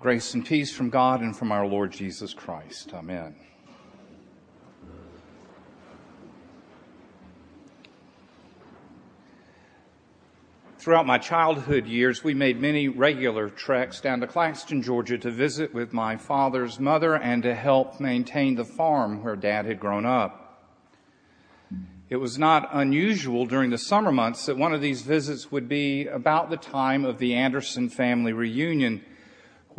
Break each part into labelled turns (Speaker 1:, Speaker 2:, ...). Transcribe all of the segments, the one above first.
Speaker 1: Grace and peace from God and from our Lord Jesus Christ. Amen. Throughout my childhood years, we made many regular treks down to Claxton, Georgia to visit with my father's mother and to help maintain the farm where dad had grown up. It was not unusual during the summer months that one of these visits would be about the time of the Anderson family reunion,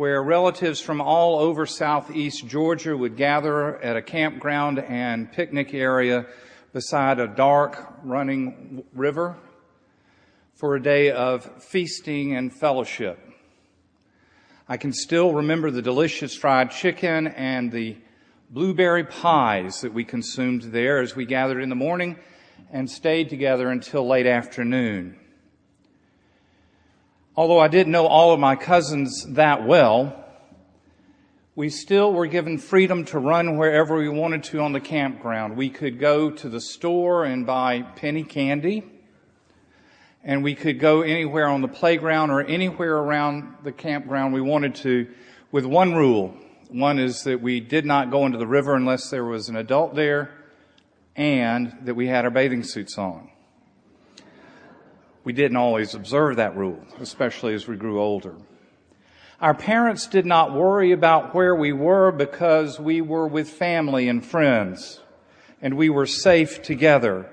Speaker 1: where relatives from all over southeast Georgia would gather at a campground and picnic area beside a dark running river for a day of feasting and fellowship. I can still remember the delicious fried chicken and the blueberry pies that we consumed there as we gathered in the morning and stayed together until late afternoon. Although I didn't know all of my cousins that well, we still were given freedom to run wherever we wanted to on the campground. We could go to the store and buy penny candy and we could go anywhere on the playground or anywhere around the campground we wanted to with one rule. One is that we did not go into the river unless there was an adult there and that we had our bathing suits on. We didn't always observe that rule, especially as we grew older. Our parents did not worry about where we were because we were with family and friends and we were safe together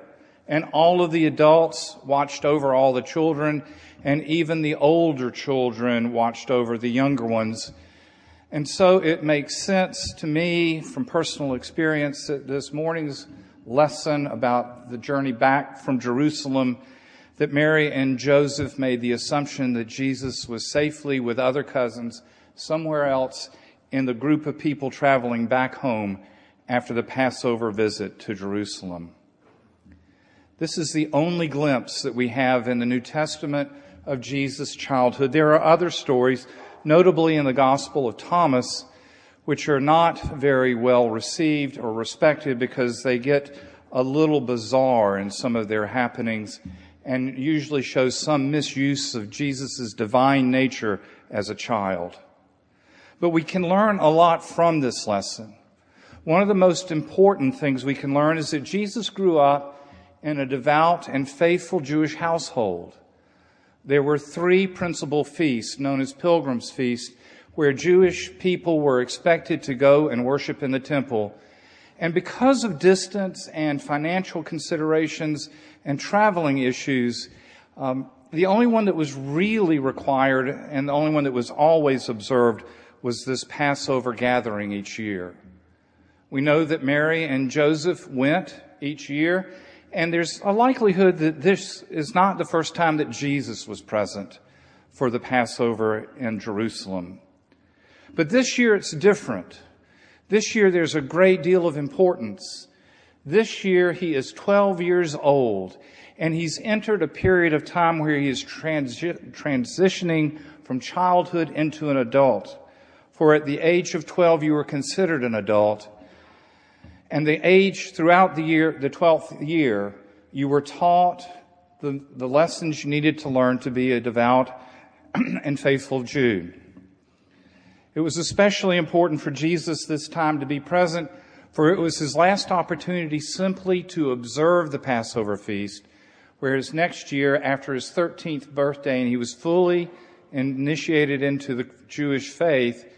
Speaker 1: and all of the adults watched over all the children, and even the older children watched over the younger ones. And so it makes sense to me from personal experience that this morning's lesson about the journey back from Jerusalem that Mary and Joseph made the assumption that Jesus was safely with other cousins somewhere else in the group of people traveling back home after the Passover visit to Jerusalem. This is the only glimpse that we have in the New Testament of Jesus' childhood. There are other stories, notably in the Gospel of Thomas, which are not very well received or respected because they get a little bizarre in some of their happenings and usually shows some misuse of Jesus' divine nature as a child. But we can learn a lot from this lesson. One of the most important things we can learn is that Jesus grew up in a devout and faithful Jewish household. There were three principal feasts known as Pilgrim's Feast where Jewish people were expected to go and worship in the temple. And because of distance and financial considerations and traveling issues, um, the only one that was really required and the only one that was always observed was this Passover gathering each year. We know that Mary and Joseph went each year and there's a likelihood that this is not the first time that Jesus was present for the Passover in Jerusalem. But this year it's different. This year there's a great deal of importance. This year he is 12 years old and he's entered a period of time where he is transi- transitioning from childhood into an adult. For at the age of 12 you were considered an adult and the age throughout the year, the 12th year, you were taught the, the lessons you needed to learn to be a devout and faithful Jew. It was especially important for Jesus this time to be present, for it was his last opportunity simply to observe the Passover feast, whereas next year, after his 13th birthday, and he was fully initiated into the Jewish faith,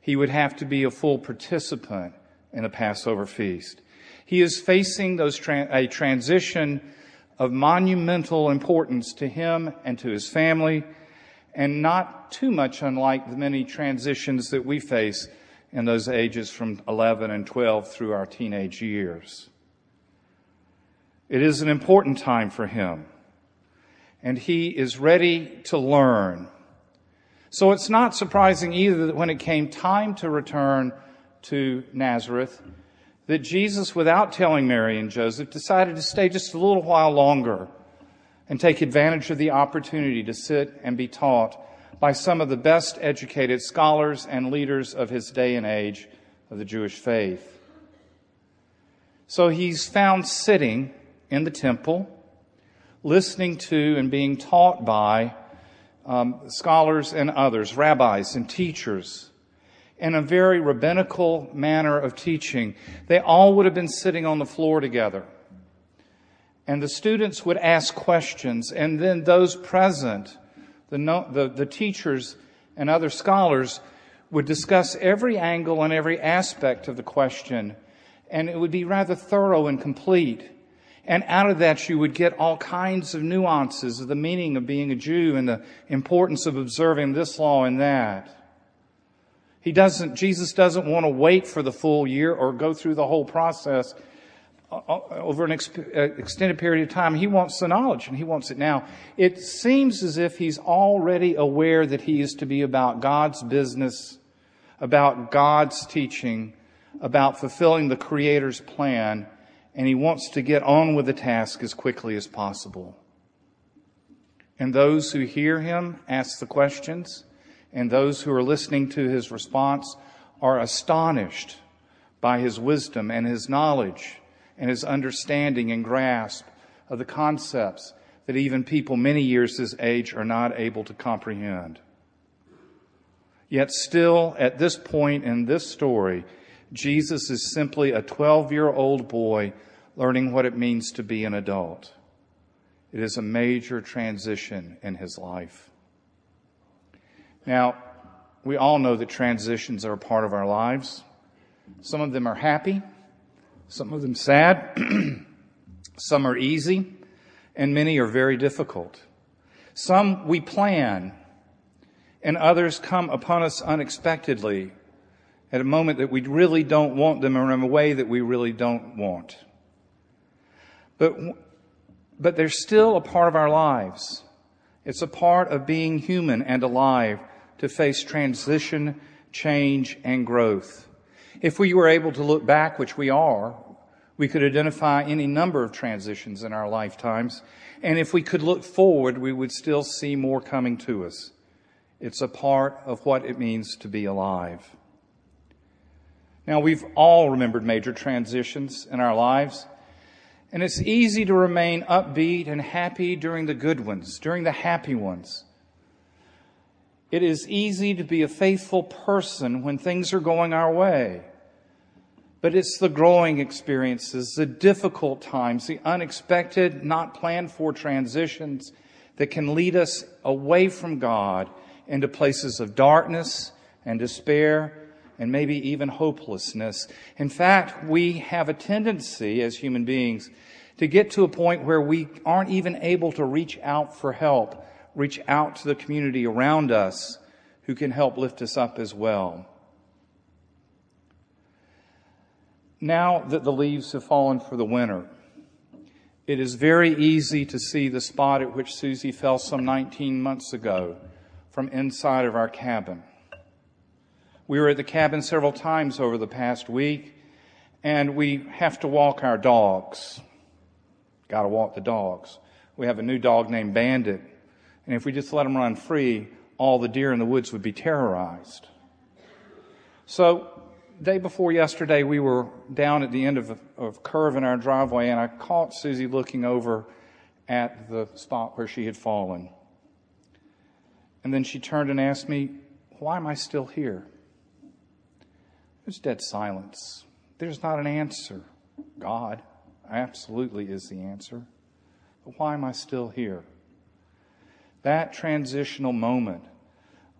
Speaker 1: he would have to be a full participant in the Passover feast. He is facing those tra- a transition of monumental importance to him and to his family, and not too much unlike the many transitions that we face in those ages from 11 and 12 through our teenage years. It is an important time for him, and he is ready to learn. So it's not surprising either that when it came time to return to Nazareth that Jesus, without telling Mary and Joseph, decided to stay just a little while longer and take advantage of the opportunity to sit and be taught by some of the best educated scholars and leaders of his day and age of the Jewish faith. So he's found sitting in the temple, listening to and being taught by um, scholars and others, rabbis and teachers in a very rabbinical manner of teaching. They all would have been sitting on the floor together. And the students would ask questions, and then those present, the, the, the teachers and other scholars, would discuss every angle and every aspect of the question, and it would be rather thorough and complete. And out of that, you would get all kinds of nuances of the meaning of being a Jew and the importance of observing this law and that. He doesn't, Jesus doesn't want to wait for the full year or go through the whole process over an uh, extended period of time. He wants the knowledge and he wants it now. It seems as if he's already aware that he is to be about God's business, about God's teaching, about fulfilling the Creator's plan and he wants to get on with the task as quickly as possible. And those who hear him ask the questions, and those who are listening to his response are astonished by his wisdom and his knowledge and his understanding and grasp of the concepts that even people many years his age are not able to comprehend. Yet still, at this point in this story, Jesus is simply a 12 year old boy learning what it means to be an adult. It is a major transition in his life. Now, we all know that transitions are a part of our lives. Some of them are happy, some of them sad, some are easy, and many are very difficult. Some we plan, and others come upon us unexpectedly at a moment that we really don't want them or in a way that we really don't want. But, but they're still a part of our lives. It's a part of being human and alive to face transition, change, and growth. If we were able to look back, which we are, we could identify any number of transitions in our lifetimes. And if we could look forward, we would still see more coming to us. It's a part of what it means to be alive. Now, we've all remembered major transitions in our lives, and it's easy to remain upbeat and happy during the good ones, during the happy ones. It is easy to be a faithful person when things are going our way. But it's the growing experiences, the difficult times, the unexpected, not planned for transitions that can lead us away from God into places of darkness and despair and maybe even hopelessness. In fact, we have a tendency as human beings to get to a point where we aren't even able to reach out for help, reach out to the community around us who can help lift us up as well. Now that the leaves have fallen for the winter, it is very easy to see the spot at which Susie fell some 19 months ago from inside of our cabin. We were at the cabin several times over the past week, and we have to walk our dogs. Got to walk the dogs. We have a new dog named Bandit, and if we just let him run free, all the deer in the woods would be terrorized. So, day before yesterday, we were down at the end of a, curve in our driveway, and I caught Susie looking over at the spot where she had fallen. And then she turned and asked me, Why am I still here? There's dead silence. There's not an answer. God absolutely is the answer. But why am I still here? That transitional moment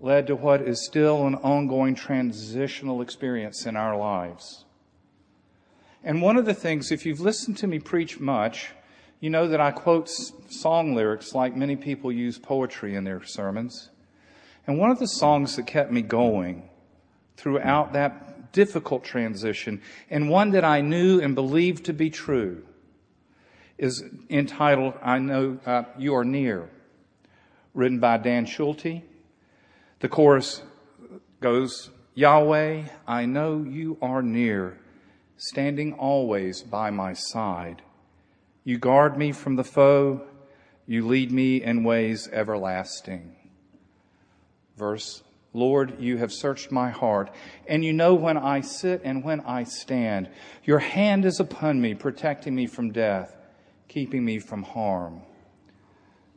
Speaker 1: led to what is still an ongoing transitional experience in our lives. And one of the things, if you've listened to me preach much, you know that I quote song lyrics like many people use poetry in their sermons. And one of the songs that kept me going throughout that difficult transition, and one that I knew and believed to be true, is entitled I Know uh, You Are Near, written by Dan Schutte. The chorus goes, Yahweh, I know you are near, standing always by my side. You guard me from the foe, you lead me in ways everlasting. Verse Lord, you have searched my heart, and you know when I sit and when I stand. Your hand is upon me, protecting me from death, keeping me from harm.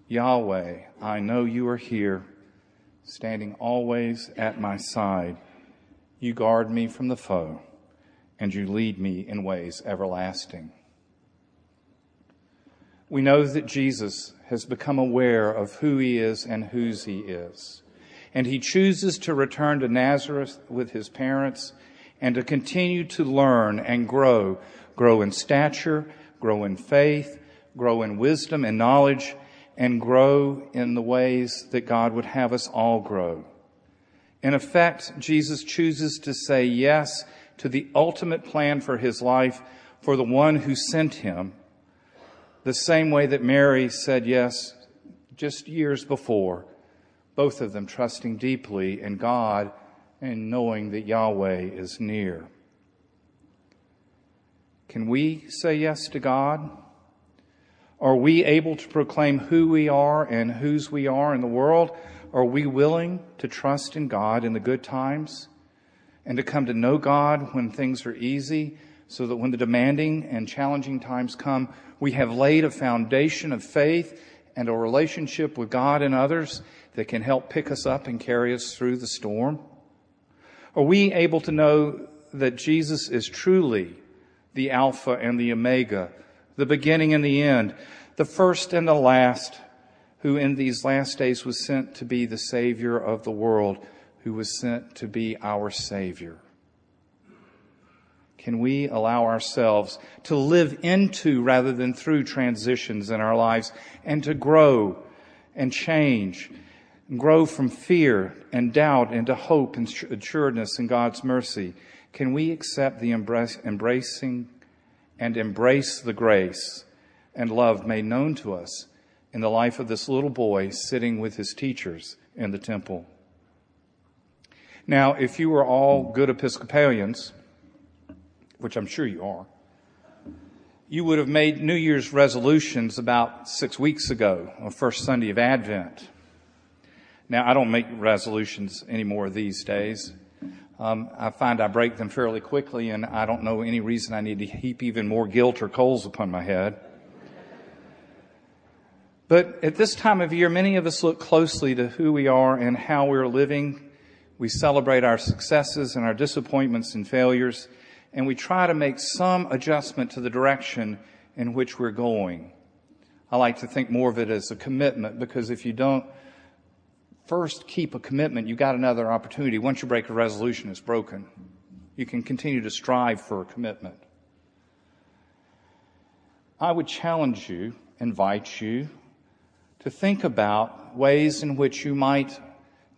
Speaker 1: Yahweh, I know you are here, standing always at my side. You guard me from the foe, and you lead me in ways everlasting. We know that Jesus has become aware of who he is and whose he is. And he chooses to return to Nazareth with his parents and to continue to learn and grow, grow in stature, grow in faith, grow in wisdom and knowledge, and grow in the ways that God would have us all grow. In effect, Jesus chooses to say yes to the ultimate plan for his life for the one who sent him, the same way that Mary said yes just years before, both of them trusting deeply in God and knowing that Yahweh is near. Can we say yes to God? Are we able to proclaim who we are and whose we are in the world? Are we willing to trust in God in the good times and to come to know God when things are easy so that when the demanding and challenging times come, we have laid a foundation of faith and a relationship with God and others that can help pick us up and carry us through the storm? Are we able to know that Jesus is truly the Alpha and the Omega, the beginning and the end, the first and the last, who in these last days was sent to be the Savior of the world, who was sent to be our Savior? Can we allow ourselves to live into rather than through transitions in our lives and to grow and change and grow from fear and doubt into hope and assuredness in God's mercy? Can we accept the embracing and embrace the grace and love made known to us in the life of this little boy sitting with his teachers in the temple. Now, if you were all good Episcopalians, which I'm sure you are, you would have made New Year's resolutions about six weeks ago, on first Sunday of Advent. Now, I don't make resolutions anymore these days. Um, I find I break them fairly quickly, and I don't know any reason I need to heap even more guilt or coals upon my head. But at this time of year, many of us look closely to who we are and how we're living. We celebrate our successes and our disappointments and failures, and we try to make some adjustment to the direction in which we're going. I like to think more of it as a commitment because if you don't first keep a commitment, you got another opportunity. Once you break a resolution, it's broken. You can continue to strive for a commitment. I would challenge you, invite you to think about ways in which you might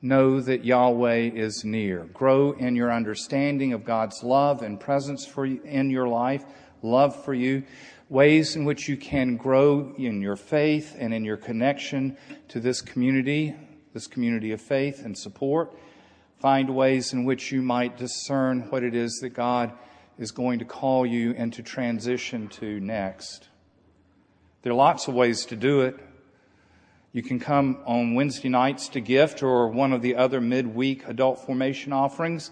Speaker 1: know that Yahweh is near. Grow in your understanding of God's love and presence for you in your life, love for you, ways in which you can grow in your faith and in your connection to this community this community of faith and support. Find ways in which you might discern what it is that God is going to call you and to transition to next. There are lots of ways to do it. You can come on Wednesday nights to gift or one of the other midweek adult formation offerings.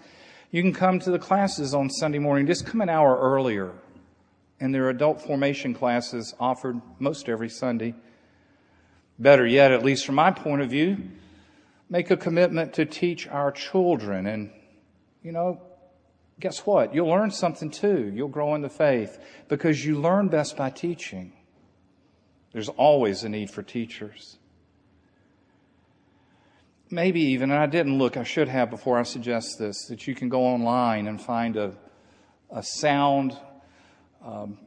Speaker 1: You can come to the classes on Sunday morning. Just come an hour earlier. And there are adult formation classes offered most every Sunday. Better yet, at least from my point of view, make a commitment to teach our children. And, you know, guess what? You'll learn something too. You'll grow in the faith because you learn best by teaching. There's always a need for teachers. Maybe even, and I didn't look, I should have before I suggest this, that you can go online and find a, a sound um,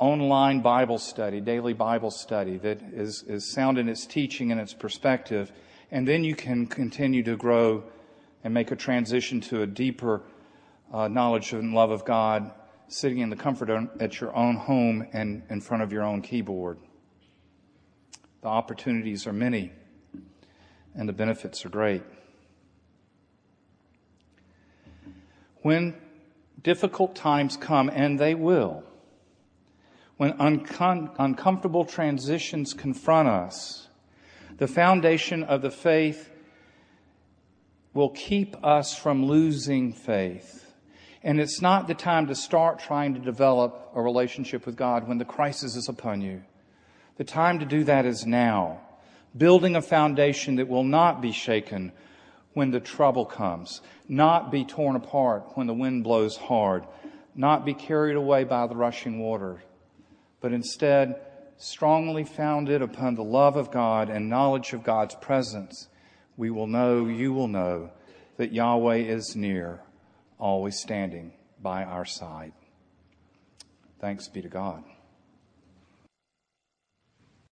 Speaker 1: online Bible study, daily Bible study that is, is sound in its teaching and its perspective and then you can continue to grow and make a transition to a deeper uh, knowledge and love of God, sitting in the comfort at your own home and in front of your own keyboard. The opportunities are many, and the benefits are great. When difficult times come, and they will, when uncom- uncomfortable transitions confront us, the foundation of the faith will keep us from losing faith. And it's not the time to start trying to develop a relationship with God when the crisis is upon you. The time to do that is now, building a foundation that will not be shaken when the trouble comes, not be torn apart when the wind blows hard, not be carried away by the rushing water, but instead strongly founded upon the love of God and knowledge of God's presence, we will know, you will know, that Yahweh is near, always standing by our side. Thanks be to God.